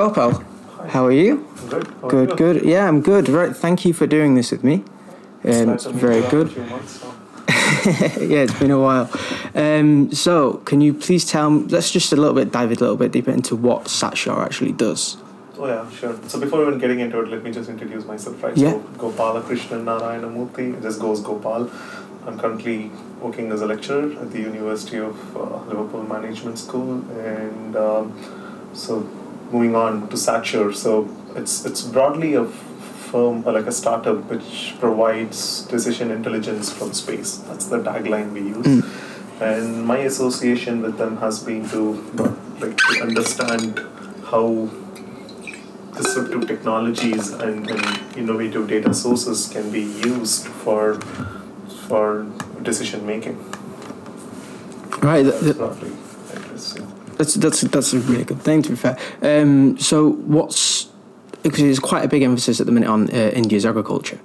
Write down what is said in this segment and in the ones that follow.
So, Gopal, how are you? Good. How Good, you? good. Yeah, I'm good. Right, thank you for doing this with me. Um, to very you after a good. months now. yeah, it's been a while. Um, so, can you please tell me? Let's just a little bit dive a little bit deeper into what SatSure actually does. Oh yeah, sure. So before even getting into it, let me just introduce myself, right? Yeah. So Gopala Krishnan Narayana Murthy, it just goes Gopal. I'm currently working as a lecturer at the University of uh, Liverpool Management School, and um, so moving on to SatSure. So it's it's broadly a firm or like a startup which provides decision intelligence from space. That's the tagline we use. Mm. And my association with them has been to like to understand how disruptive technologies and, and innovative data sources can be used for for decision making. Right, th- That's th- roughly interesting. That's that's that's a really good thing. To be fair, um, so what's because there's quite a big emphasis at the minute on uh, India's agriculture.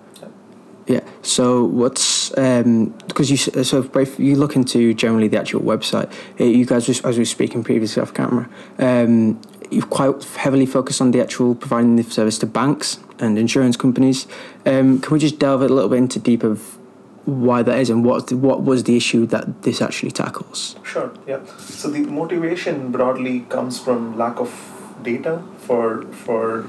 Yeah. So what's because you so if you look into generally the actual website, uh, you guys just as we were speaking previously off camera, um, you've quite heavily focused on the actual providing the service to banks and insurance companies. Um, can we just delve a little bit into deep of why that is and what what was the issue that this actually tackles? Sure, yeah. So the motivation broadly comes from lack of data for for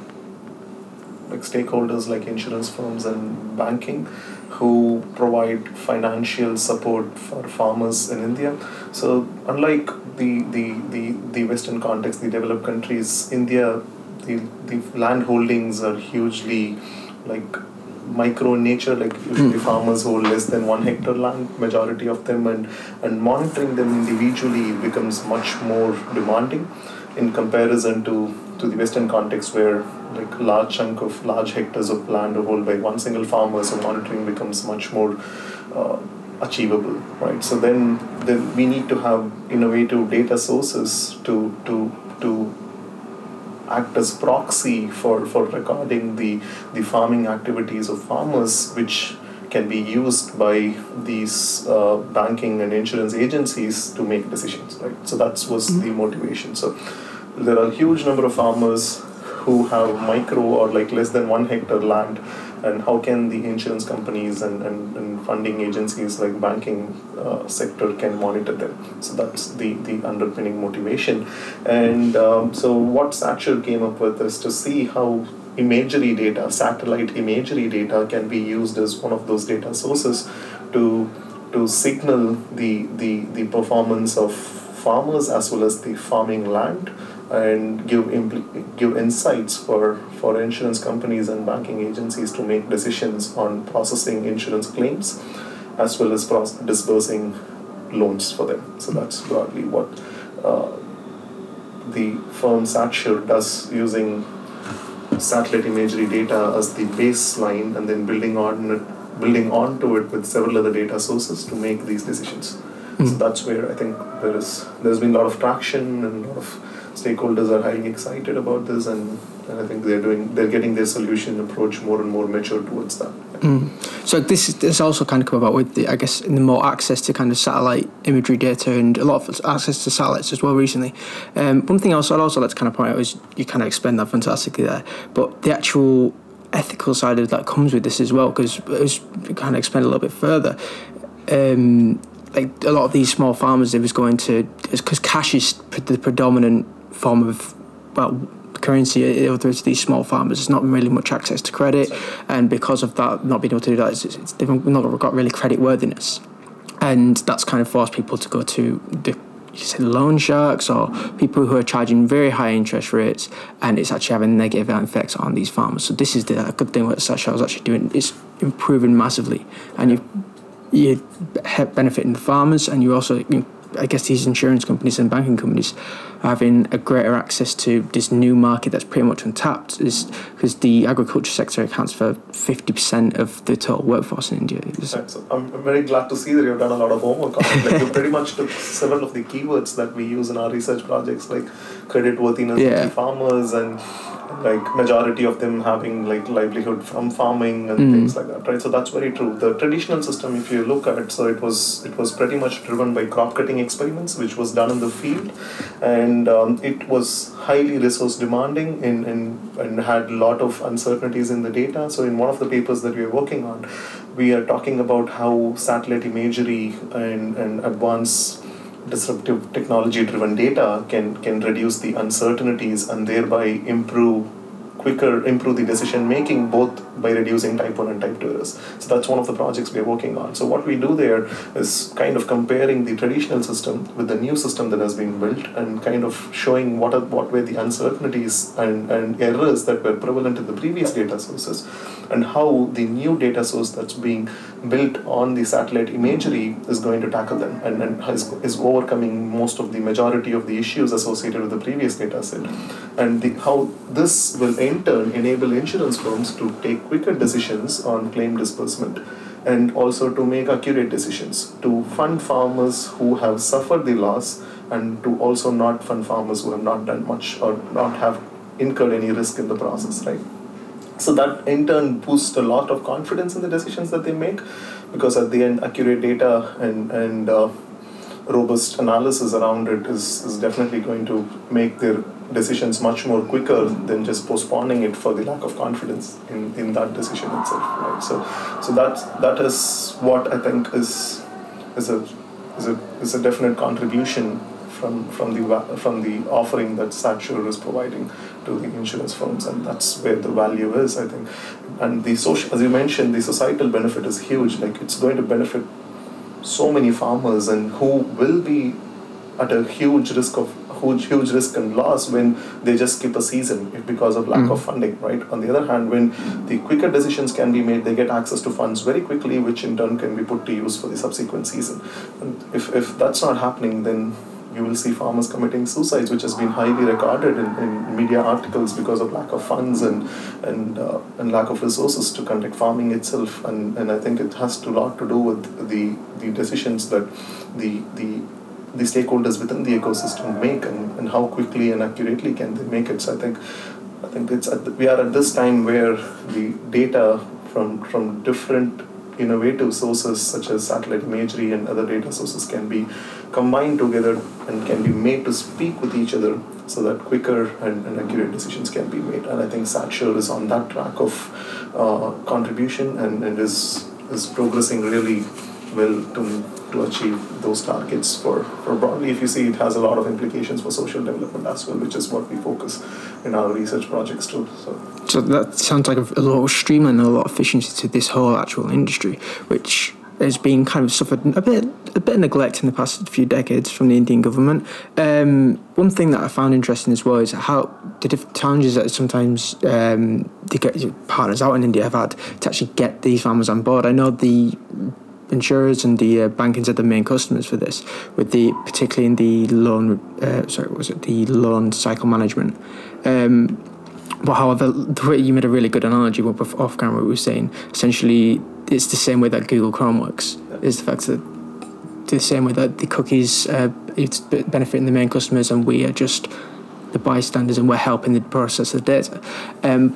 like stakeholders like insurance firms and banking who provide financial support for farmers in India. So unlike the, the, the, the Western context, the developed countries, India, the, the land holdings are hugely like micro nature like usually Mm. farmers hold less than one hectare land majority of them and and monitoring them individually becomes much more demanding in comparison to to the western context where like large chunk of large hectares of land are held by one single farmer so monitoring becomes much more uh, achievable right so then then we need to have innovative data sources to to to act as proxy for, for recording the, the farming activities of farmers, which can be used by these uh, banking and insurance agencies to make decisions, right? So that was the motivation. So there are a huge number of farmers who have micro or like less than one hectare land and how can the insurance companies and, and, and funding agencies like banking uh, sector can monitor them? So that's the, the underpinning motivation. And um, so what SatSure came up with is to see how imagery data satellite imagery data can be used as one of those data sources to to signal the the, the performance of farmers as well as the farming land and give impl- give insights for, for insurance companies and banking agencies to make decisions on processing insurance claims as well as pros- disbursing loans for them. So that's broadly what uh, the firm SatSure does using satellite imagery data as the baseline and then building on it, building onto it with several other data sources to make these decisions. So Mm. that's where I think there is there's been a lot of traction and a lot of stakeholders are highly excited about this and, and I think they're doing they're getting their solution approach more and more mature towards that. Mm. So this this also kind of come about with the I guess the more access to kind of satellite imagery data and a lot of access to satellites as well recently. Um, one thing else I'd also like to kind of point out is you kind of explained that fantastically there, but the actual ethical side of that comes with this as well because as kind of explained a little bit further. Um, like a lot of these small farmers, it was going to because cash is the predominant form of well currency uh, to these small farmers. There's not really much access to credit, and because of that, not being able to do that, it's, it's, they've not got really credit worthiness, and that's kind of forced people to go to the loan sharks or people who are charging very high interest rates, and it's actually having negative effects on these farmers. So this is the good thing what SatSure was actually doing. It's improving massively, and you you're benefiting the farmers, and you also, I guess, these insurance companies and banking companies having a greater access to this new market that's pretty much untapped. Is because the agriculture sector accounts for fifty percent of the total workforce in India. So I'm, very glad to see that you've done a lot of homework on it. Like you pretty much took several of the keywords that we use in our research projects, like credit worthiness Yeah. of the farmers and like majority of them having like livelihood from farming and Mm. things like that, right? So that's very true. The traditional system, if you look at it, so it was it was pretty much driven by crop cutting experiments, which was done in the field, and um, it was highly resource demanding and, and and had a lot of uncertainties in the data. So in one of the papers that we are working on, we are talking about how satellite imagery and and advanced disruptive technology driven data can can reduce the uncertainties and thereby improve quicker improve the decision making both by reducing type 1 and type 2 errors. So that's one of the projects we're working on. So what we do there is kind of comparing the traditional system with the new system that has been built and kind of showing what are, what were the uncertainties and, and errors that were prevalent in the previous data sources and how the new data source that's being built on the satellite imagery is going to tackle them and, and is, is overcoming most of the majority of the issues associated with the previous data set. And the, how this will in turn enable insurance firms to take quicker decisions on claim disbursement and also to make accurate decisions to fund farmers who have suffered the loss and to also not fund farmers who have not done much or not have incurred any risk in the process right? So that in turn boosts a lot of confidence in the decisions that they make because at the end accurate data and and uh, robust analysis around it is, is definitely going to make their decisions much more quicker than just postponing it for the lack of confidence in, in that decision itself right so so that that is what i think is is a is a is a definite contribution from from the from the offering that Satsure is providing to the insurance firms, and that's where the value is, I think. And the social, as you mentioned, the societal benefit is huge. Like it's going to benefit so many farmers, and who will be at a huge risk of huge huge risk and loss when they just skip a season if- because of lack Mm. of funding right? On the other hand when the quicker decisions can be made they get access to funds very quickly which in turn can be put to use for the subsequent season. And if, if that's not happening then you will see farmers committing suicides which has been highly recorded in, in media articles because of lack of funds and and uh, and lack of resources to conduct farming itself. And, and I think it has to lot to do with the the decisions that the the the stakeholders within the ecosystem make and, and how quickly and accurately can they make it. So I think I think it's the, we are at this time where the data from from different innovative sources such as satellite imagery and other data sources can be combined together and can be made to speak with each other so that quicker and, and accurate decisions can be made. And I think Satsure is on that track of uh, contribution and, and is is progressing really well to to achieve those targets for, for broadly if you see it has a lot of implications for social development as well which is what we focus in our research projects too so So that sounds like a, a lot of streamline and a lot of efficiency to this whole actual industry, which has been kind of suffered a bit a bit of neglect in the past few decades from the Indian government. Um, one thing that I found interesting as well is how the different challenges that sometimes um, the partners out in India have had to actually get these farmers on board. I know the insurers and the uh, bankings are the main customers for this, with the particularly in the loan. Uh, sorry, was it the loan cycle management? Um, but however, the way you made a really good analogy off camera, we were saying essentially it's the same way that Google Chrome works. Is the fact that the same way that the cookies uh, it's benefiting the main customers and we are just the bystanders and we're helping the process of the data. Um,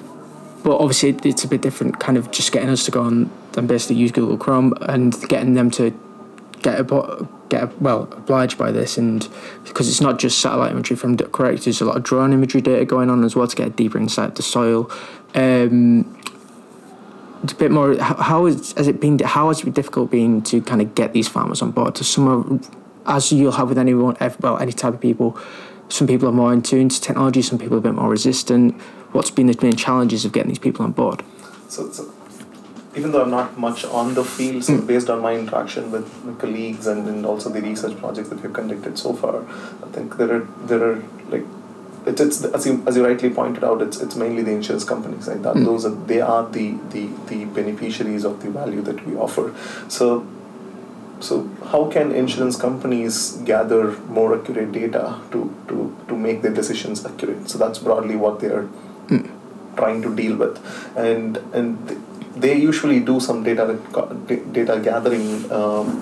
but obviously it's a bit different, kind of just getting us to go and basically use Google Chrome and getting them to get abo- get well obliged by this. And because it's not just satellite imagery from correct there's a lot of drone imagery data going on as well to get a deeper insight the soil. Um it's a bit more how, is, has it been how has it been difficult been to kind of get these farmers on board? To some of as you'll have with anyone well any type of people some people are more in tune to technology some people are a bit more resistant what's been the main challenges of getting these people on board so, so even though I'm not much on the field, so based on my interaction with, with colleagues and, and also the research projects that we've conducted so far, I think there are there are like it's, it's as you as you rightly pointed out, it's it's mainly the insurance companies like that. Mm. Those are they are the, the the beneficiaries of the value that we offer. So so how can insurance companies gather more accurate data to, to, to make their decisions accurate? So that's broadly what they're Mm. Trying to deal with, and and they usually do some data data gathering um,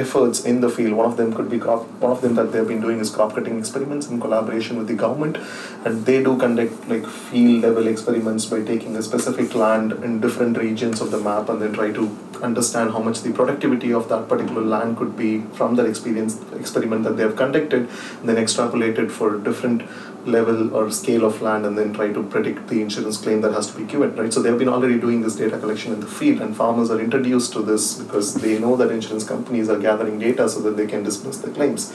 efforts in the field. One of them could be crop. One of them that they've been doing is crop cutting experiments in collaboration with the government, and they do conduct like field level experiments by taking a specific land in different regions of the map and then try to understand how much the productivity of that particular land could be from that experience experiment that they have conducted, and then extrapolated for different level or scale of land and then try to predict the insurance claim that has to be given right so they've been already doing this data collection in the field and farmers are introduced to this because they know that insurance companies are gathering data so that they can dismiss the claims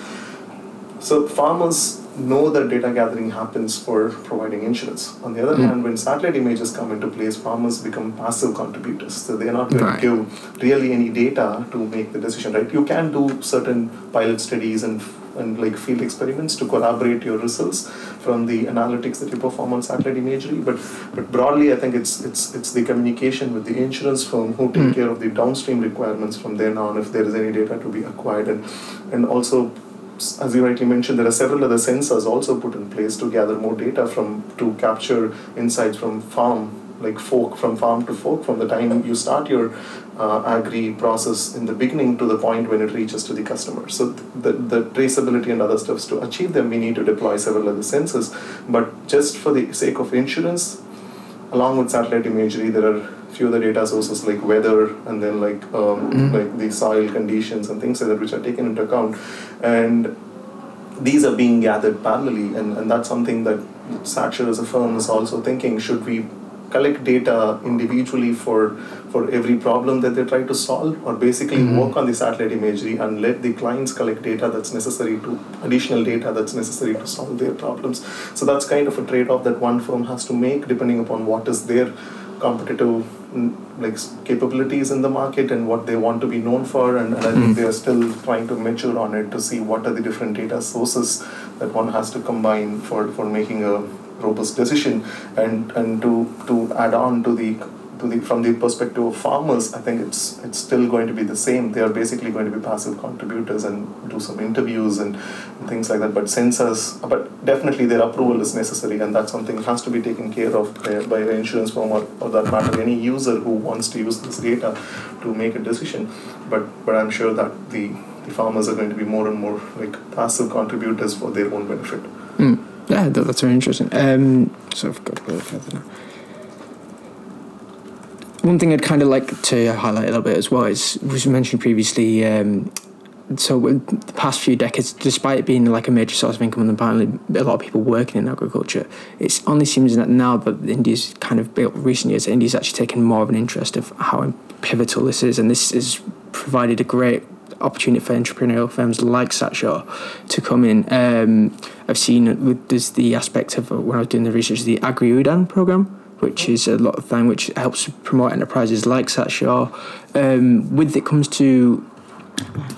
so farmers know that data gathering happens for providing insurance. On the other mm. hand, when satellite images come into place, farmers become passive contributors. So they are not going right. to give really any data to make the decision. Right? You can do certain pilot studies and and like field experiments to corroborate your results from the analytics that you perform on satellite imagery. But but broadly, I think it's it's it's the communication with the insurance firm who take mm. care of the downstream requirements from then on if there is any data to be acquired and and also as you rightly mentioned, there are several other sensors also put in place to gather more data from to capture insights from farm like fork from farm to fork from the time you start your uh, agri process in the beginning to the point when it reaches to the customer. So the, the traceability and other stuffs to achieve them, we need to deploy several other sensors. But just for the sake of insurance, along with satellite imagery, there are few other data sources like weather and then like um, mm-hmm. like the soil conditions and things like that which are taken into account and these are being gathered parallelly and, and that's something that Satsure as a firm is also thinking should we collect data individually for for every problem that they try to solve or basically mm-hmm. work on the satellite imagery and let the clients collect data that's necessary to additional data that's necessary to solve their problems so that's kind of a trade-off that one firm has to make depending upon what is their competitive mm, like capabilities in the market and what they want to be known for and, and I think mm-hmm. they are still trying to mature on it to see what are the different data sources that one has to combine for, for making a robust decision and and to to add on to the to the from the perspective of farmers i think it's it's still going to be the same. They are basically going to be passive contributors and do some interviews and, and things like that. But sensors but definitely their approval is necessary and that's something has to be taken care of by, by an insurance firm or, or that matter any user who wants to use this data to make a decision. But but i'm sure that the the farmers are going to be more and more like passive contributors for their own benefit Yeah, that's very interesting. Um, so I've got now. One thing I'd kind of like to highlight a little bit as well is, was mentioned previously, um, so the past few decades, despite it being like a major source of income and apparently a lot of people working in agriculture, it only seems that now that India's kind of built recent years, India's actually taken more of an interest of how pivotal this is, and this has provided a great opportunity for entrepreneurial firms like Satsure to come in. Um, I've seen with there's the aspect of uh, when I was doing the research, the Agri Udaan program, which is a lot of thing which helps promote enterprises like Satsure. Um, with it comes to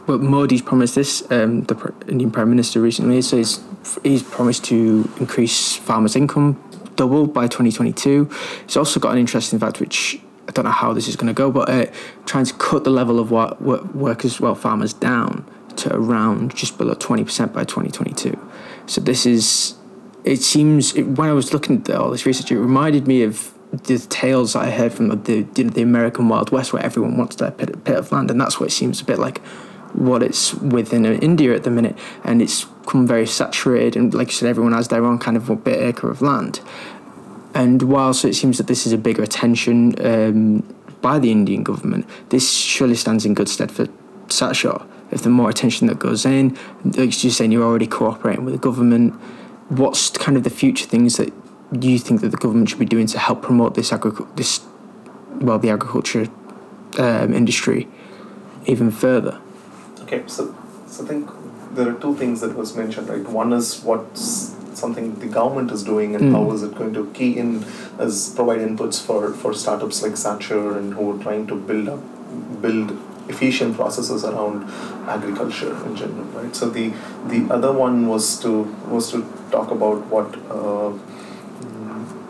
well, Modi's promised this, um, the Indian Prime Minister recently, so he's, he's promised to increase farmers' income double by 2022. He's also got an interesting fact which I don't know how this is going to go, but uh, trying to cut the level of what work, workers, well, farmers down to around just below 20% by 2022. So this is, it seems, it, when I was looking at all this research, it reminded me of the tales I heard from the, the, the American Wild West where everyone wants their pit, pit of land, and that's what it seems a bit like what it's within India at the minute, and it's come very saturated, and like you said, everyone has their own kind of bit acre of land, and whilst it seems that this is a bigger attention um, by the Indian government, this surely stands in good stead for Satsure. If the more attention that goes in, like you're saying, you're already cooperating with the government. What's kind of the future things that you think that the government should be doing to help promote this agric- this well the agriculture um, industry even further? Okay, so so I think there are two things that was mentioned, right? One is what's something the government is doing and mm. how is it going to key in as provide inputs for, for startups like Satsure and who are trying to build up build efficient processes around agriculture in general right so the the other one was to was to talk about what uh,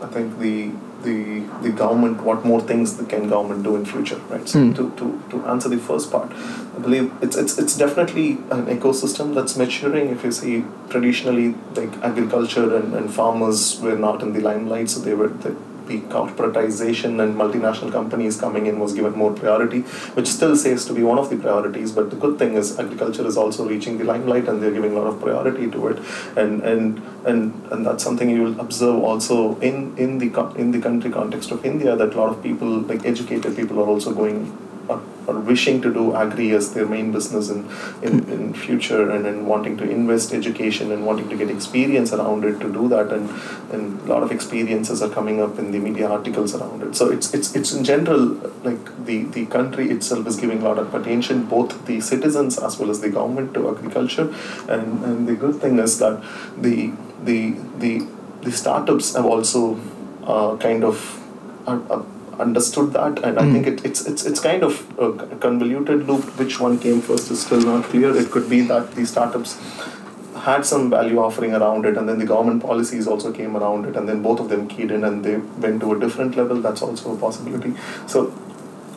I think the the the government what more things the can government do in future right so mm. to, to to answer the first part i believe it's it's it's definitely an ecosystem that's maturing if you see traditionally like agriculture and, and farmers were not in the limelight so they were they, the corporatization and multinational companies coming in was given more priority, which still says to be one of the priorities. But the good thing is agriculture is also reaching the limelight, and they're giving a lot of priority to it, and and and and that's something you will observe also in in the in the country context of India that a lot of people, like educated people, are also going are, are wishing to do agri as their main business in, in, in future and, and wanting to invest education and wanting to get experience around it to do that. And, and a lot of experiences are coming up in the media articles around it. So it's it's it's in general like the, the country itself is giving a lot of attention both the citizens as well as the government to agriculture. And, and the good thing is that the the the, the startups have also uh, kind of uh, uh, understood that, and mm. I think it, it's it's it's kind of a convoluted loop. Which one came first is still not clear. It could be that the startups had some value offering around it, and then the government policies also came around it, and then both of them keyed in and they went to a different level. That's also a possibility. So.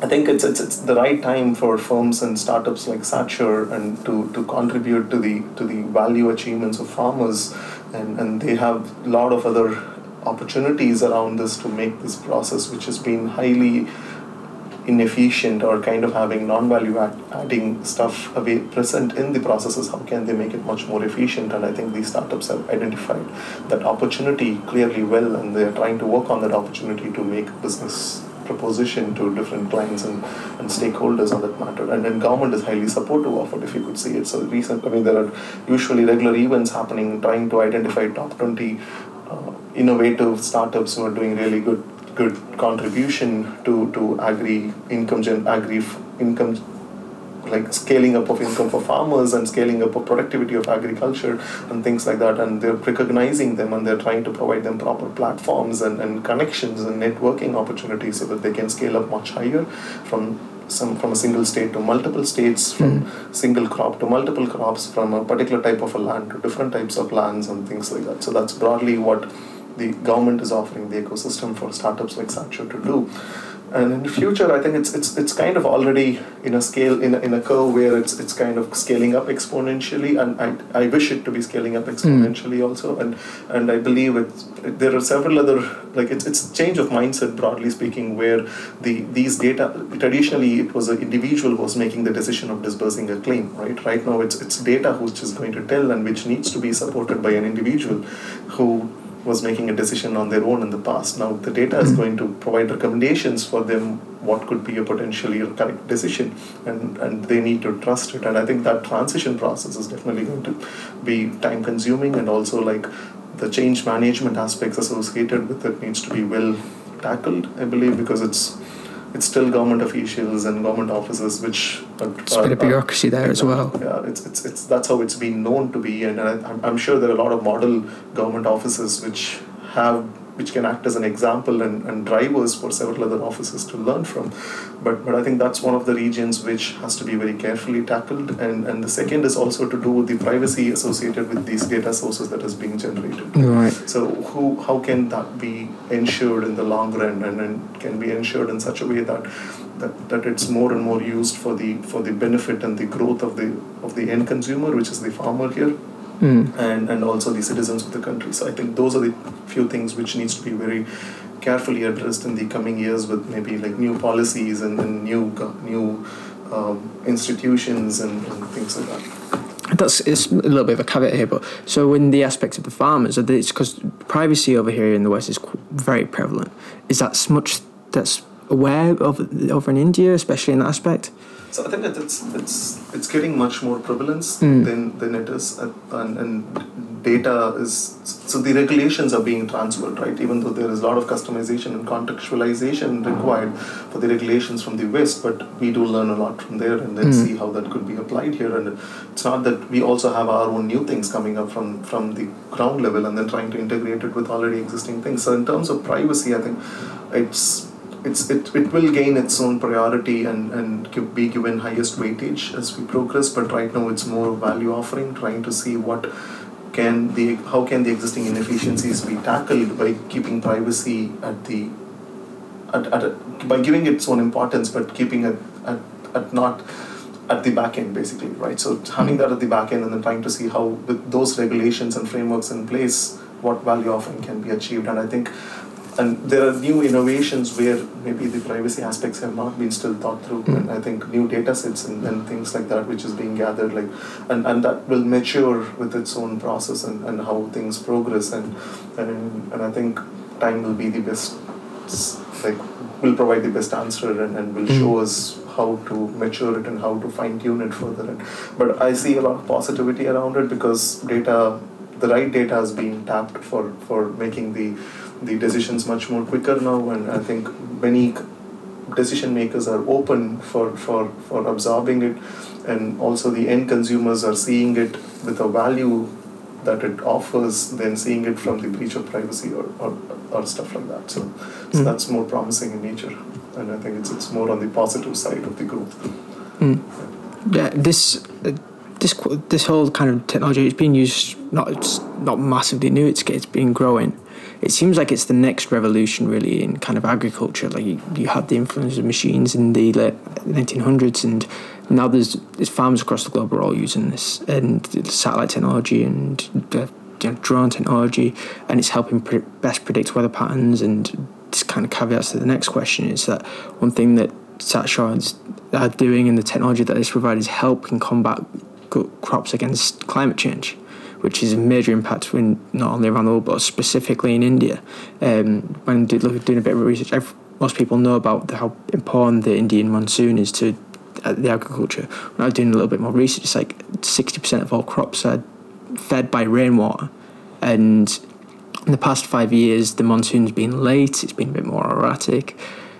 I think it's, it's it's the right time for firms and startups like SatSure and to, to contribute to the to the value achievements of farmers, and, and they have a lot of other opportunities around this to make this process, which has been highly inefficient or kind of having non-value adding stuff present in the processes how can they make it much more efficient? And i think these startups have identified that opportunity clearly well and they're trying to work on that opportunity to make business proposition to different clients and, and stakeholders on that matter. And then government is highly supportive of it if you could see. It so recent i mean there are usually regular events happening trying to identify top 20 innovative startups who are doing really good good contribution to to agri income gen agri income like scaling up of income for farmers and scaling up of productivity of agriculture and things like that. And they're recognizing them and they're trying to provide them proper platforms and, and connections and networking opportunities so that they can scale up much higher from some from a single state to multiple states, from mm. single crop to multiple crops, from a particular type of a land to different types of lands and things like that. So that's broadly what the government is offering the ecosystem for startups like SatSure to do. And in the future, I think it's it's it's kind of already in a scale in a, in a curve where it's it's kind of scaling up exponentially, and I, I wish it to be scaling up exponentially mm. also, and and I believe it's there are several other like it's it's change of mindset broadly speaking where the these data traditionally it was an individual who was making the decision of disbursing a claim right right now it's it's data which is going to tell and which needs to be supported by an individual who was making a decision on their own in the past. Now the data is going to provide recommendations for them what could be a potentially correct decision, and, and they need to trust it. And I think that transition process is definitely going to be time consuming, and also like the change management aspects associated with it needs to be well tackled. I believe because it's it's still government officials and government offices which are, it's a bit of bureaucracy there as well. Yeah it's, it's, it's that's how it's been known to be. And, I, I'm sure there are a lot of model government offices which have which can act as an example and, and drivers for several other offices to learn from. But but I think that's one of the regions which has to be very carefully tackled. And, and the second is also to do with the privacy associated with these data sources that is being generated. Right. So who how can that be ensured in the long run and, and can be ensured in such a way that that, that it's more and more used for the for the benefit and the growth of the of the end consumer, which is the farmer here, mm. and, and also the citizens of the country. So I think those are the few things which needs to be very carefully addressed in the coming years with maybe like new policies and, and new new um, institutions and, and things like that that's it's a little bit of a caveat here, but so in the aspect of the farmers, it's because privacy over here in the west is very prevalent. Is that much that's aware of over in India, especially in that aspect? So I think that it's it's it's getting much more prevalence mm. than than it is, and, and data is so the regulations are being transferred, right? Even though there is a lot of customization and contextualization required for the regulations from the West, but we do learn a lot from there and then mm. see how that could be applied here. And it's not that we also have our own new things coming up from from the ground level and then trying to integrate it with already existing things. So in terms of privacy, I think it's it's it, it will gain its own priority and, and be given highest weightage as we progress but right now it's more value offering trying to see what can the how can the existing inefficiencies be tackled by keeping privacy at the at, at a, by giving its own importance but keeping it at, at not at the back end basically right? So having that at the back end and then trying to see how with those regulations and frameworks in place what value offering can be achieved. And i think and there are new innovations where maybe the privacy aspects have not been still thought through Mm. and i think new data sets and, and things like that which is being gathered like and, and that will mature with its own process and, and how things progress and, and and i think time will be the best like will provide the best answer and, and will Mm. show us how to mature it and how to fine tune it further and, but i see a lot of positivity around it because data the right data is being tapped for for making the the decisions much more quicker now and i think many decision makers are open for for for absorbing it and also the end consumers are seeing it with a value that it offers than seeing it from the breach of privacy or, or, or stuff like that so, so Mm. that's more promising in nature and i think it's it's more on the positive side of the growth Mm. Yeah, this uh, this this whole kind of technology it's being used not it's not massively new. It's it's been growing. It seems like it's the next revolution really in kind of agriculture. Like you, you had the influence of machines in the late 1900s, and now there's, there's farms across the globe are all using this and satellite technology and the you know, drone technology, and it's helping pre- best predict weather patterns. And this kind of caveats to the next question is that one thing that SatShards are doing and the technology that this provides is helping combat co- crops against climate change, which is a major impact in not only around the world but specifically in India. Um, when do, look, doing a bit of research, I've, most people know about the, how important the Indian monsoon is to uh, the agriculture. When I was doing a little bit more research, it's like 60% of all crops are fed by rainwater. And in the past five years, the monsoon's been late, it's been a bit more erratic.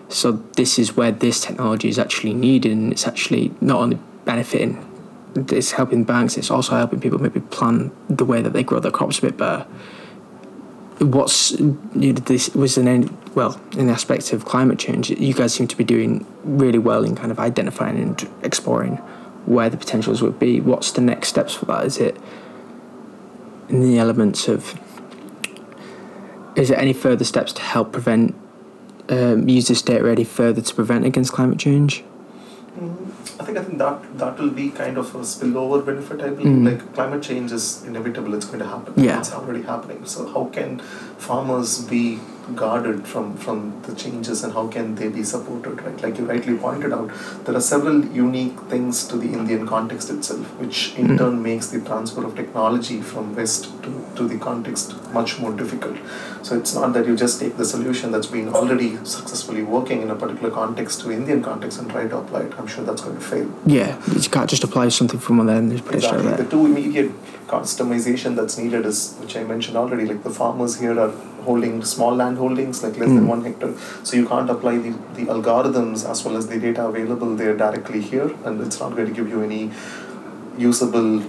So this is where this technology is actually needed, and it's actually not only benefiting, it's helping banks, it's also helping people maybe plan the way that they grow their crops a bit better. What's you know, this was an end, well in the aspect of climate change, you guys seem to be doing really well in kind of identifying and exploring where the potentials would be. What's the next steps for that? Is it in the elements of is there any further steps to help prevent um, use this data any further to prevent against climate change? I think I think that that will be kind of a spillover benefit. I believe Mm. like climate change is inevitable; it's going to happen. Yeah. it's already happening. So how can farmers be guarded from from the changes, and how can they be supported? Right, like you rightly pointed out, there are several unique things to the Indian context itself, which in Mm. turn makes the transfer of technology from west to to the context much more difficult. So it's not that you just take the solution that's been already successfully working in a particular context to Indian context and try to apply it. I'm sure that's going to fail. Yeah, you can't just apply something from one there and just put it straight Exactly. The two immediate customization that's needed is, which I mentioned already, like the farmers here are holding small land holdings, like less than Mm. one hectare. So you can't apply the, the algorithms as well as the data available there directly here, and it's not going to give you any usable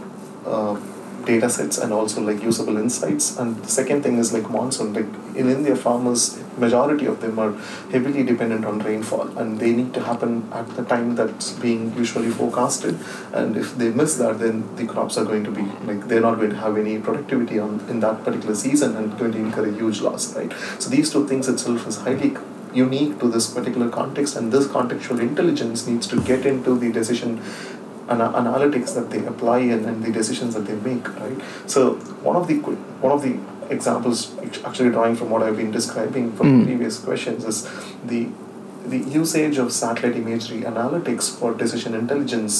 uh, data sets and also like usable insights. And the second thing is like monsoon. Like in India, farmers, majority of them are heavily dependent on rainfall, and they need to happen at the time that's being usually forecasted. And if they miss that, then the crops are going to be like they're not going to have any productivity on in that particular season and going to incur a huge loss, right? So these two things itself is highly unique to this particular context, and this contextual intelligence needs to get into the decision ana- analytics that they apply and, and the decisions that they make, right? So one of the one of the examples, actually drawing from what I've been describing from Mm. previous questions, is the the usage of satellite imagery analytics for decision intelligence,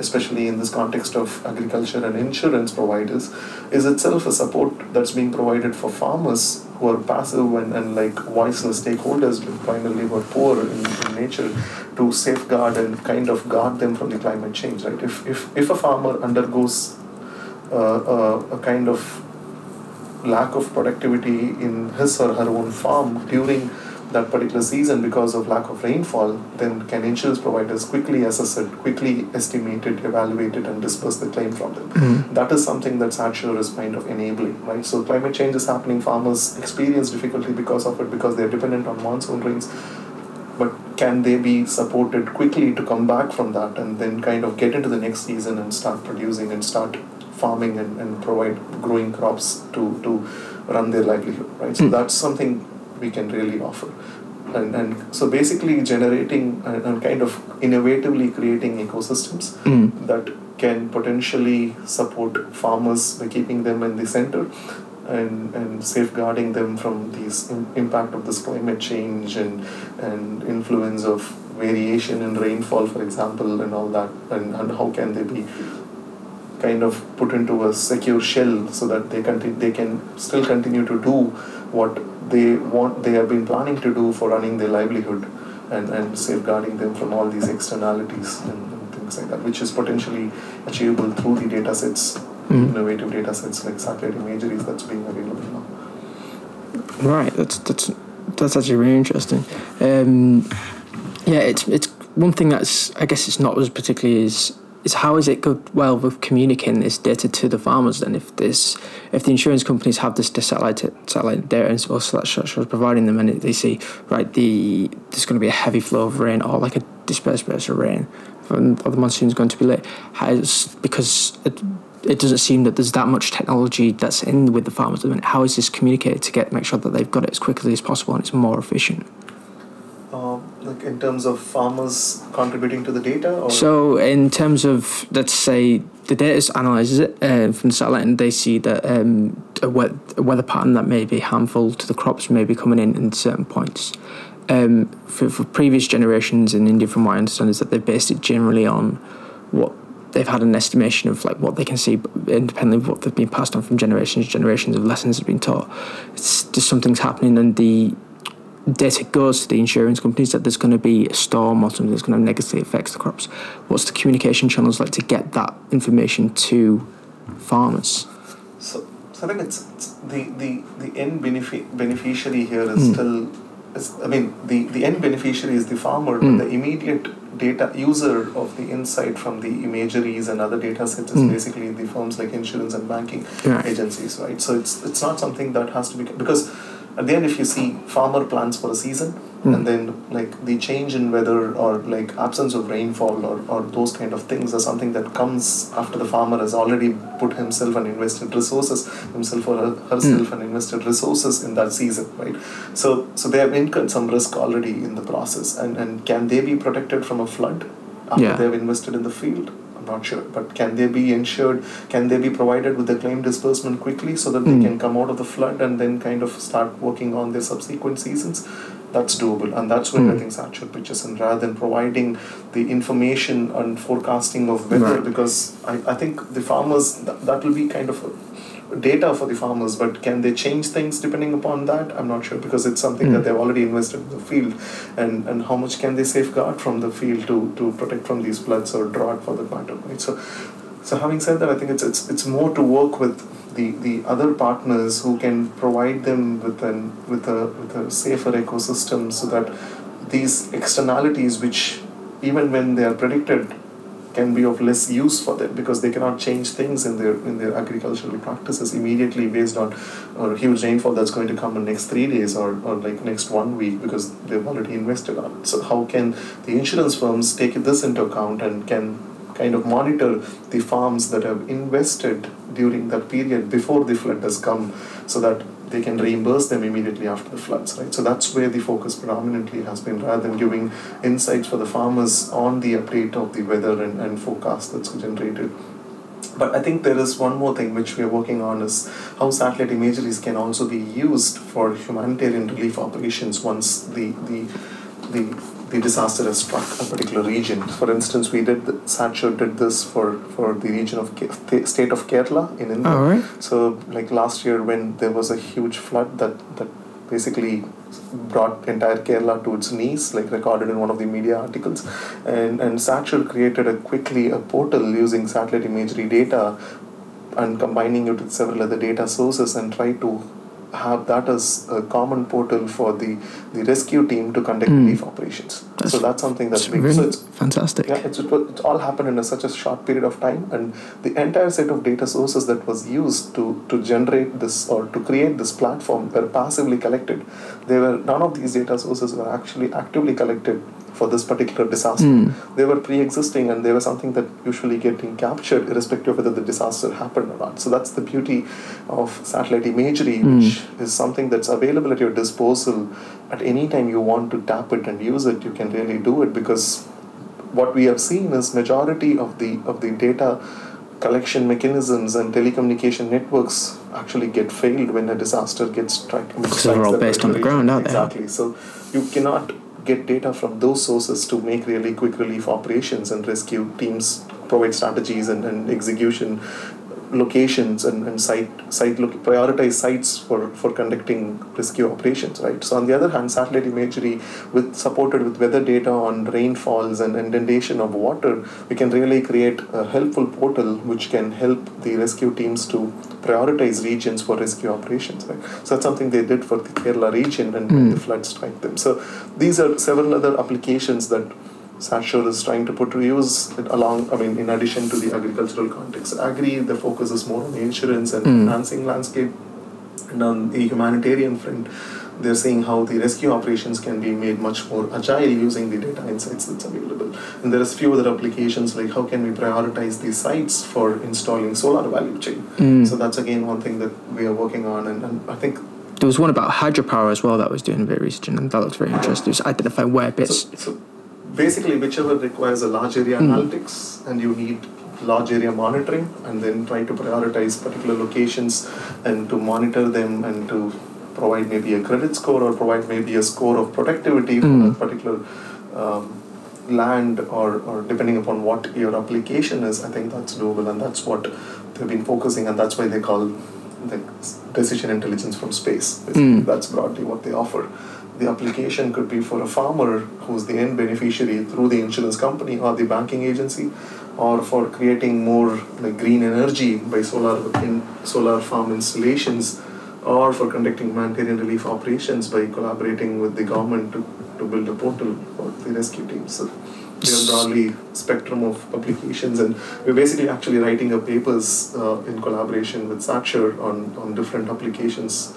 especially in this context of agriculture and insurance providers, is itself a support that's being provided for farmers who are passive and, and like voiceless stakeholders, primarily who are poor in, in nature, to safeguard and kind of guard them from the climate change. Right? If if, if a farmer undergoes uh, uh, a kind of lack of productivity in his or her own farm during that particular season because of lack of rainfall, then can insurance providers quickly assess it, quickly estimate it, evaluate it, and disperse the claim from them? Mm. That is something that SatSure is kind of enabling, right? So climate change is happening. Farmers experience difficulty because of it because they're dependent on monsoon rains. But can they be supported quickly to come back from that and then kind of get into the next season and start producing and start farming and, and provide growing crops to, to run their livelihood, right? So Mm. that's something we can really offer. And, and so basically generating and, and kind of innovatively creating ecosystems Mm. that can potentially support farmers by keeping them in the center and, and safeguarding them from these Im- impact of this climate change and and influence of variation in rainfall, for example, and all that, and, and how can they be kind of put into a secure shell so that they can they can still continue to do what they want they have been planning to do for running their livelihood and, and safeguarding them from all these externalities and, and things like that, which is potentially achievable through the data sets, Mm. innovative data sets like satellite imageries that's being available now. Right, that's that's that's actually really interesting. Um, yeah, it's it's one thing that's I guess it's not as particularly is is how is it good well with communicating this data to the farmers then if this if the insurance companies have this satellite satellite data and also that shows providing them and they see right the there's going to be a heavy flow of rain or like a dispersed burst of rain and the monsoon's going to be late has because it, it doesn't seem that there's that much technology that's in with the farmers at the minute. How is this communicated to get make sure that they've got it as quickly as possible and it's more efficient? Like in terms of farmers contributing to the data, or So, in terms of let's say the data analyzes it uh, from the satellite, and they see that um, a, we- a weather pattern that may be harmful to the crops may be coming in in certain points. Um, for, for previous generations in India, from what I understand, is that they've based it generally on what they've had an estimation of like what they can see independently of what they've been passed on from generations to generations of lessons have been taught it's just something's happening and the data goes to the insurance companies that there's going to be a storm or something that's going to negatively affect the crops what's the communication channels like to get that information to farmers So, so I think it's, it's the, the, the end benefi- beneficiary here is Mm. still, is, I mean, the, the end beneficiary is the farmer, Mm. but the immediate data user of the insight from the imageries and other data sets is Mm. basically the firms like insurance and banking right agencies, right? So it's it's not something that has to be because at the end, if you see farmer plans for a season, Mm. and then like the change in weather or like absence of rainfall or, or those kind of things are something that comes after the farmer has already put himself and invested resources himself or her- herself and invested resources in that season right so so they have incurred some risk already in the process and and can they be protected from a flood after Yeah. they have invested in the field not sure but can they be insured can they be provided with the claim disbursement quickly so that they Mm. can come out of the flood and then kind of start working on their subsequent seasons that's doable and that's where I Mm. think SatSure pitches in rather than providing the information and forecasting of weather Right. because I, I think the farmers that, that will be kind of data for the farmers but can they change things depending upon that? I'm not sure because it's something Mm. that they've already invested in the field. And, and how much can they safeguard from the field to, to protect from these floods or drought for that matter right? So so having said that I think it's it's, it's more to work with the, the other partners who can provide them with an with a with a safer ecosystem so that these externalities which even when they are predicted can be of less use for them because they cannot change things in their in their agricultural practices immediately based on or huge rainfall that's going to come in next three days or, or like next one week because they've already invested on it. So how can the insurance firms take this into account and can kind of monitor the farms that have invested during that period before the flood has come so that they can reimburse them immediately after the floods right? So that's where the focus predominantly has been rather than giving insights for the farmers on the update of the weather and, and forecast that's generated. But I think there is one more thing which we are working on is how satellite imageries can also be used for humanitarian relief operations once the the the, the disaster has struck a particular region. For instance, we did SatSure did this for, for the region of the state of Kerala in India. all right So, like last year, when there was a huge flood that that basically brought entire Kerala to its knees, like recorded in one of the media articles, and and SatSure created a quickly a portal using satellite imagery data, and combining it with several other data sources, and try to have that as a common portal for the the rescue team to conduct Mm. relief operations. That's- so that's something that's it's big. really So it's fantastic yeah, it's, it, was- it all happened in a, such a short period of time, and the entire set of data sources that was used to, to generate this or to create this platform were passively collected. They were none of these data sources were actually actively collected for this particular disaster. Mm. They were pre-existing, and they were something that usually getting captured irrespective of whether the disaster happened or not. So that's the beauty of satellite imagery, Mm. which is something that's available at your disposal at any time you want to tap it and use it. You can really do it because what we have seen is majority of the of the data collection mechanisms and telecommunication networks actually get failed when a disaster gets struck. Because they're all based on the ground, aren't they? Exactly. So you cannot get data from those sources to make really quick relief operations and rescue teams provide strategies and, and execution locations and, and site site look, prioritize sites for, for conducting rescue operations right? So on the other hand satellite imagery with supported with weather data on rainfalls and inundation of water we can really create a helpful portal which can help the rescue teams to prioritize regions for rescue operations right? So that's something they did for the Kerala region and mm. the flood strike them. So these are several other applications that SatSure is trying to put to use it along, I mean, in addition to the agricultural context. Agri, the focus is more on the insurance and mm. financing landscape. And on the humanitarian front, they're seeing how the rescue operations can be made much more agile using the data insights that's available. And there's a few other applications like how can we prioritize these sites for installing solar value chain. Mm. So that's again one thing that we are working on, and, and I think there was one about hydropower as well that was doing very recent, and that looks very interesting. So identify where bits. So, so basically whichever requires a large area mm. analytics and you need large area monitoring and then try to prioritize particular locations and to monitor them and to provide maybe a credit score or provide maybe a score of productivity mm. for a particular um, land or, or depending upon what your application is, I think that's doable and that's what they've been focusing and that's why they call the decision intelligence from space. Mm. That's broadly what they offer the application could be for a farmer who's the end beneficiary through the insurance company or the banking agency or for creating more like green energy by solar in solar farm installations or for conducting humanitarian relief operations by collaborating with the government to, to build a portal for the rescue teams. So we have broadly spectrum of applications and we're basically actually writing up papers uh, in collaboration with SatSure on, on different applications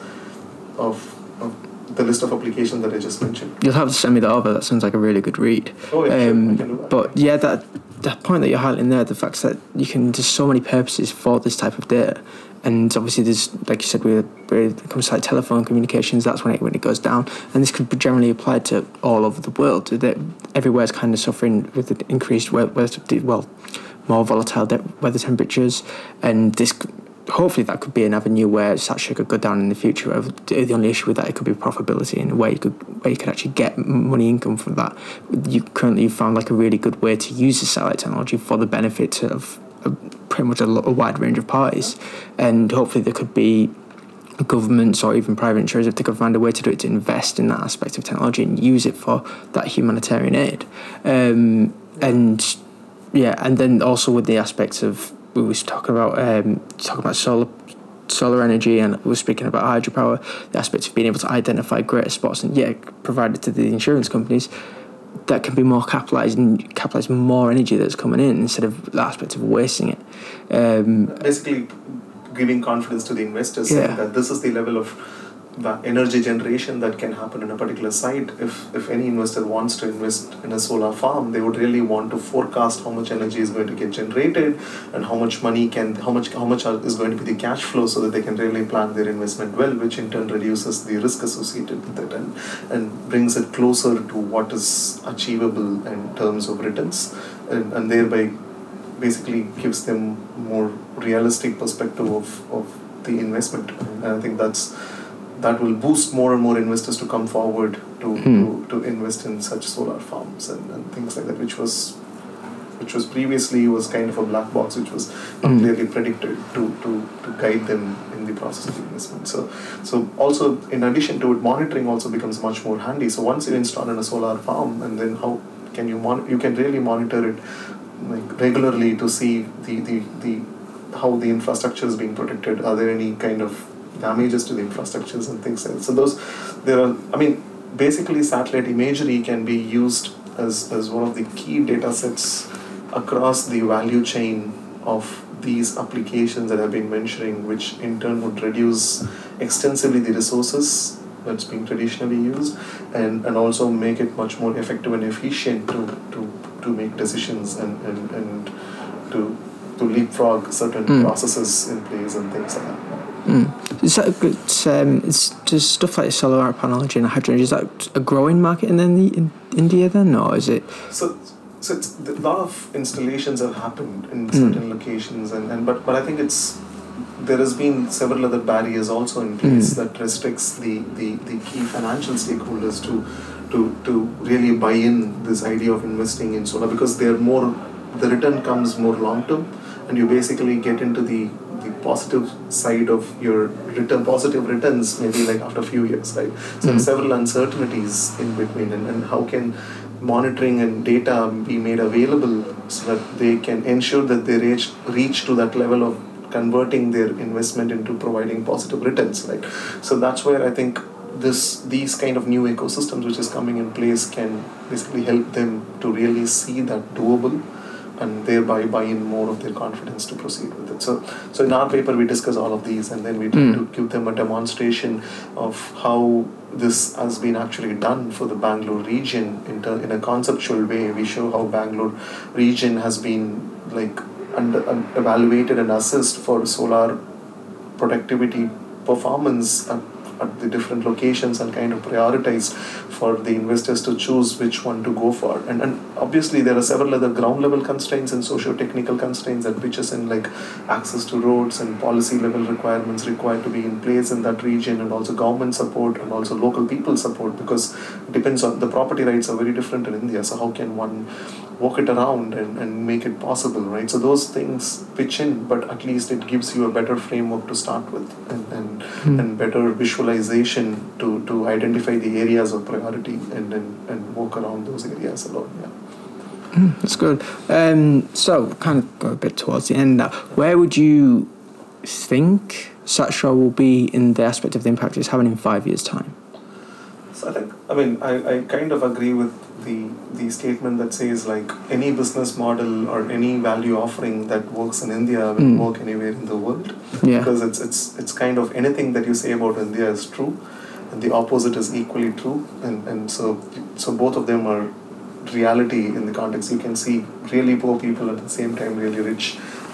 of, of the list of applications that I just mentioned. You'll have to send me that over. That sounds like a really good read. Oh, yeah, um, sure. But yeah, that that point that you're highlighting there, the fact that you can there's so many purposes for this type of data, and obviously there's like you said, with when it comes to like telephone communications, that's when it when it goes down, and this could be generally applied to all over the world. That everywhere's kind of suffering with the increased weather, well, more volatile weather temperatures, and this hopefully that could be an avenue where SatSure could go down in the future. The only issue with that it could be profitability and where you could where you could actually get money income from that. You currently found like a really good way to use the satellite technology for the benefit of pretty much a, a wide range of parties, and hopefully there could be governments or even private insurers if they could find a way to do it to invest in that aspect of technology and use it for that humanitarian aid. Um, and yeah, and then also with the aspects of we was talking about um, talking about solar solar energy and we were speaking about hydropower, the aspects of being able to identify greater spots and yeah, provided to the insurance companies that can be more capitalized and capitalize more energy that's coming in instead of the aspect of wasting it. Um, Basically, giving confidence to the investors yeah. that this is the level of the energy generation that can happen in a particular site. If, if any investor wants to invest in a solar farm, they would really want to forecast how much energy is going to get generated and how much money can, how much, how much is going to be the cash flow so that they can really plan their investment well, which in turn reduces the risk associated with it and, and brings it closer to what is achievable in terms of returns and, and thereby basically gives them more realistic perspective of, of the investment. And I think that's that will boost more and more investors to come forward to, hmm. to, to, invest in such solar farms and, and things like that, which was which was previously was kind of a black box, which was not clearly predicted to, to, to guide them in the process of investment. So, so also in addition to it, monitoring also becomes much more handy. So once you install in a solar farm, and then how can you mon- you can really monitor it like regularly to see the, the, the how the infrastructure is being protected. Are there any kind of damages to the infrastructures and things like that. So those, there are, I mean, basically satellite imagery can be used as, as one of the key data sets across the value chain of these applications that I've been mentioning, which in turn would reduce extensively the resources that's being traditionally used and, and also make it much more effective and efficient to, to, to make decisions and, and, and to, to leapfrog certain mm. processes in place and things like that. Mm. Is that a good, um, it's just stuff like solar paneling and hydrogen, is that a growing market in, the, in India then, or is it? So, so it's, a lot of installations have happened in certain locations, and, and but but I think it's there has been several other barriers also in place that restricts the, the, the key financial stakeholders to to to really buy in this idea of investing in solar because they're more the return comes more long term and you basically get into the the positive side of your return positive returns maybe like after a few years right so Mm. several uncertainties in between and, and how can monitoring and data be made available so that they can ensure that they reach reach to that level of converting their investment into providing positive returns right so that's where i think this these kind of new ecosystems which is coming in place can basically help them to really see that doable and thereby buy in more of their confidence to proceed with it. So, so in our paper we discuss all of these and then we try Mm. to give them a demonstration of how this has been actually done for the Bangalore region in, ter- in a conceptual way. We show how Bangalore region has been like under, un- evaluated and assessed for solar productivity performance at, at the different locations and kind of prioritized for the investors to choose which one to go for. And, and obviously, there are several other ground level constraints and socio technical constraints that is in like access to roads and policy level requirements required to be in place in that region, and also government support and also local people support because depends on the property rights are very different in India. So, how can one walk it around and, and make it possible, right? So those things pitch in, but at least it gives you a better framework to start with and, and, Mm. and better visualization to, to identify the areas of priority and, and, and walk around those areas alone. Yeah. That's good. Um, so, kind of go a bit towards the end now. Where would you think SatSure will be in the aspect of the impact it's having in five years' time? So I think, I mean, I, I kind of agree with the the statement that says like any business model or any value offering that works in India will Mm. work anywhere in the world. Yeah. because it's it's it's kind of anything that you say about India is true, and the opposite is equally true, and and so so both of them are reality in the context. You can see really poor people at the same time really rich,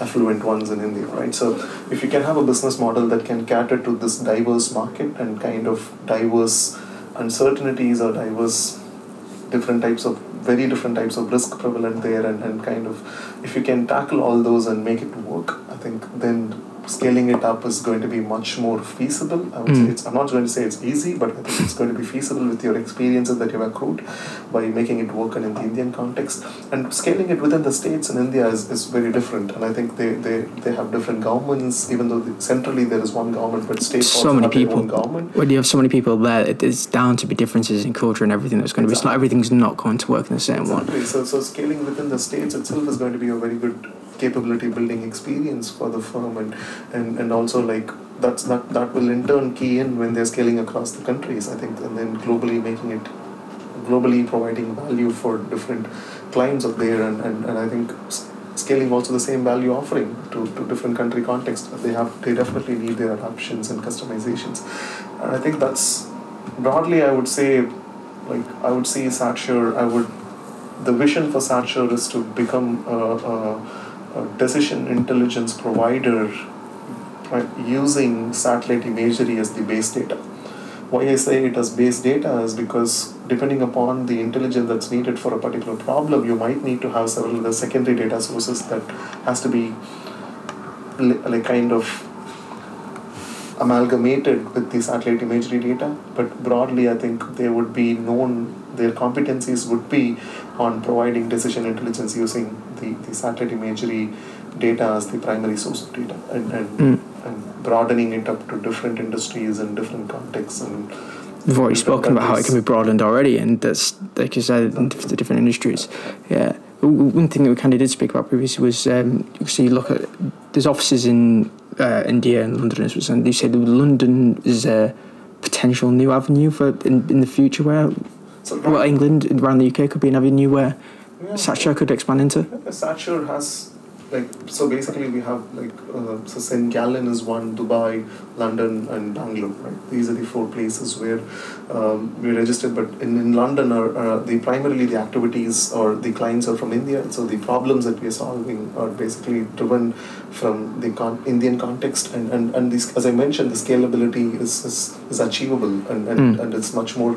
affluent ones in India, right? So if you can have a business model that can cater to this diverse market and kind of diverse uncertainties or diverse different types of very different types of risk prevalent there and, and kind of if you can tackle all those and make it work i think then scaling it up is going to be much more feasible i would say Mm. it's i'm not going to say it's easy but i think it's going to be feasible with your experiences that you've accrued by making it work in the indian context and scaling it within the states in india is, is very different and i think they, they, they have different governments even though the, centrally there is one government but states So many people. government When you have so many people there, it is down to be differences in culture and everything that's going to be. It's not everything's not going to work in the same one. Exactly. So, so scaling within the states itself is going to be a very good capability building experience for the firm, and, and, and also like that's that that will in turn key in when they're scaling across the countries. I think, and then globally making it globally providing value for different clients up there, and, and, and I think. Scaling also the same value offering to, to different country contexts. They have they definitely need their adaptations and customizations, and I think that's broadly I would say like I would see SatSure, I would the vision for SatSure is to become a, a decision intelligence provider using satellite imagery as the base data. Why I say it as base data is because depending upon the intelligence that's needed for a particular problem, you might need to have several other secondary data sources that has to be like kind of amalgamated with the satellite imagery data, but broadly, I think they would be known, their competencies would be on providing decision intelligence using the, the satellite imagery data as the primary source of data and, and, Mm. and broadening it up to different industries and different contexts. And We've already spoken about how it can be broadened already, and that's like you said, the different industries. Yeah. One thing that we kind of did speak about previously was um, so you look at there's offices in uh, India and London, as and you said London is a potential new avenue for in, in the future where So well England around the UK could be an avenue where yeah, SatSure could expand into. SatSure has like so basically we have like uh, so St. Gallen is one, Dubai, London, and Bangalore. Right, these are the four places where um, we registered. But in, in London, are uh, the primarily the activities or the clients are from India. So the problems that we are solving are basically driven from the con- Indian context, and and and this, as I mentioned, the scalability is is, is achievable, and and, Mm. and it's much more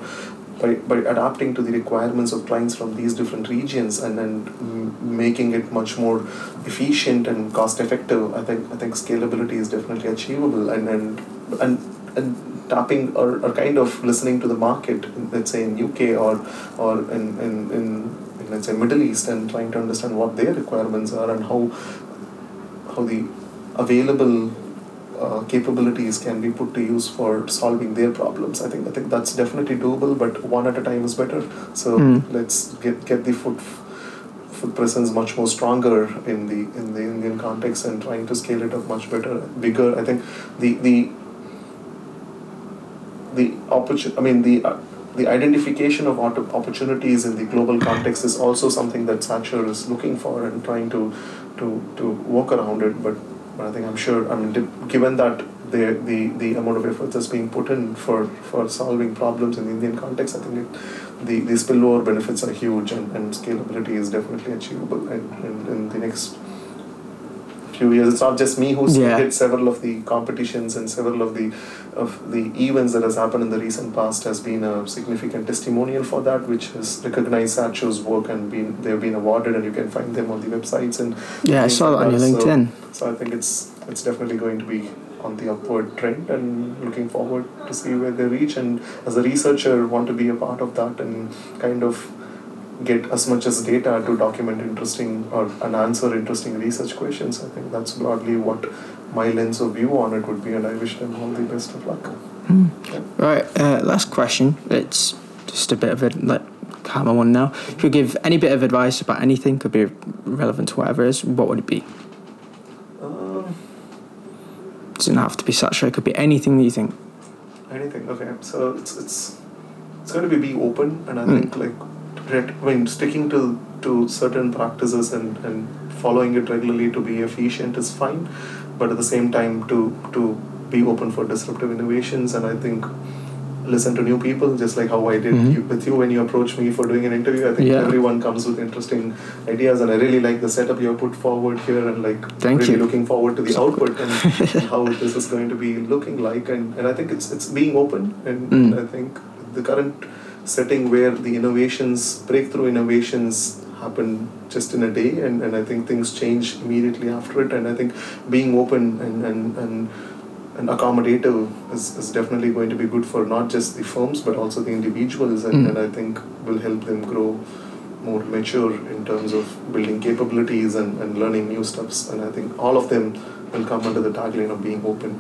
by, by adapting to the requirements of clients from these different regions and then making it much more efficient and cost effective, I think I think scalability is definitely achievable. And and and, and tapping or, or kind of listening to the market, let's say in UK or or in, in, in let's say Middle East and trying to understand what their requirements are and how how the available uh, capabilities can be put to use for solving their problems. I think I think that's definitely doable, but one at a time is better. So Mm. let's get get the foot foot presence much more stronger in the in the Indian context and trying to scale it up much better, bigger. I think the the the opportunity. I mean the. Uh, the identification of auto- opportunities in the global context is also something that SatSure is looking for and trying to to, to work around it. But, but I think I'm sure. I mean, given that the, the the amount of effort that's being put in for, for solving problems in the Indian context, I think it, the the spillover benefits are huge and, and scalability is definitely achievable. And, and in the next few years, it's not just me who's Yeah. hit several of the competitions and several of the of the events that has happened in the recent past has been a significant testimonial for that, which has recognized SatSure's work and been they've been awarded, and you can find them on the websites and Yeah, I saw that on your So- LinkedIn. So I think it's it's definitely going to be on the upward trend, and looking forward to see where they reach. And as a researcher, want to be a part of that and kind of get as much as data to document interesting or and answer interesting research questions. I think that's broadly what my lens of view on it would be, and I wish them all the best of luck. Hmm. Yeah. Right, uh, last question. It's just a bit of a like calmer one now. If you give any bit of advice about anything, could be relevant to whatever it is, what would it be? Um, doesn't have to be such. It could be anything that you think. anything. Okay, so it's it's it's going to be be open, and I Mm. think like I mean sticking to to certain practices and and following it regularly to be efficient is fine, but at the same time to to be open for disruptive innovations, and I think listen to new people just like how I did Mhm. you, with you when you approached me for doing an interview. I think Yeah. everyone comes with interesting ideas, and I really like the setup you have put forward here, and like Thank really you. looking forward to the output and, and how this is going to be looking like. And, and I think it's it's being open, and, Mm. and I think the current setting where the innovations, breakthrough innovations happen just in a day, and, and I think things change immediately after it. And I think being open and and, and and accommodative is, is definitely going to be good for not just the firms but also the individuals and, Mm. and I think will help them grow more mature in terms of building capabilities and, and learning new stuffs and I think all of them will come under the tagline of being open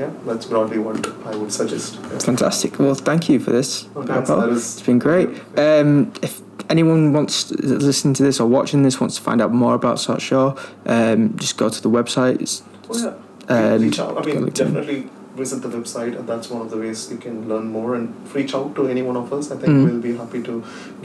yeah that's broadly what I would suggest yeah. Fantastic. Well, thank you for this. Well, thanks, It's been great. Um, if anyone wants to listen to this or watching this wants to find out more about Shore, um, just go to the website. It's, Oh, yeah. and. I mean, definitely visit the website, and that's one of the ways you can learn more. And reach out to any one of us. I think Mm. we'll be happy to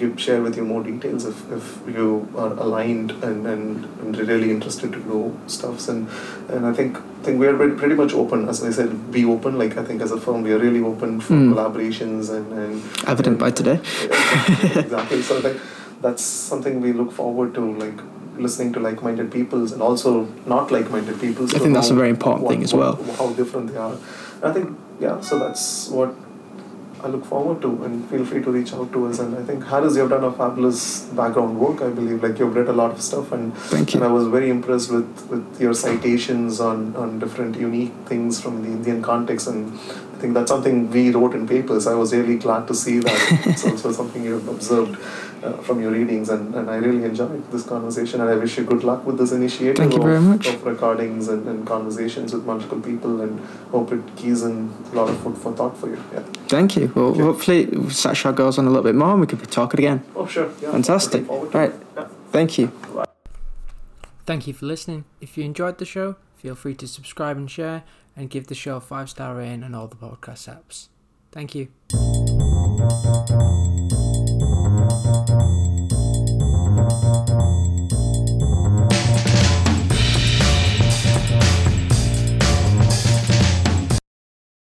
give share with you more details if, if you are aligned and, and, and really interested to know stuffs. And and I think think we're pretty pretty much open. As I said, be open. Like I think as a firm, we are really open for Mm. collaborations and and Evident by today. exactly, exactly. So I think that's something we look forward to, like listening to like-minded peoples and also not like-minded peoples. I think that's a very important what- thing as well. How different they are. I think yeah. So that's what I look forward to, and feel free to reach out to us. And I think Harris, you've done a fabulous background work. I believe like you've read a lot of stuff, and Thank and I was very impressed with, with your citations on, on different unique things from the Indian context. And I think that's something we wrote in papers. I was really glad to see that. it's also something you've observed uh, from your readings. And, and I really enjoyed this conversation. And I wish you good luck with this initiative Thank you of, very much. of recordings and, and conversations with multiple people. And hope it keys in a lot of food for thought for you. Yeah. Thank you. Well, Okay. hopefully, SatSure goes on a little bit more and we could be talking again. Oh, sure. Yeah. Fantastic. Looking Right. Yeah. Thank you. Thank you for listening. If you enjoyed the show, feel free to subscribe and share and give the show a five star rating on all the podcast apps. Thank you.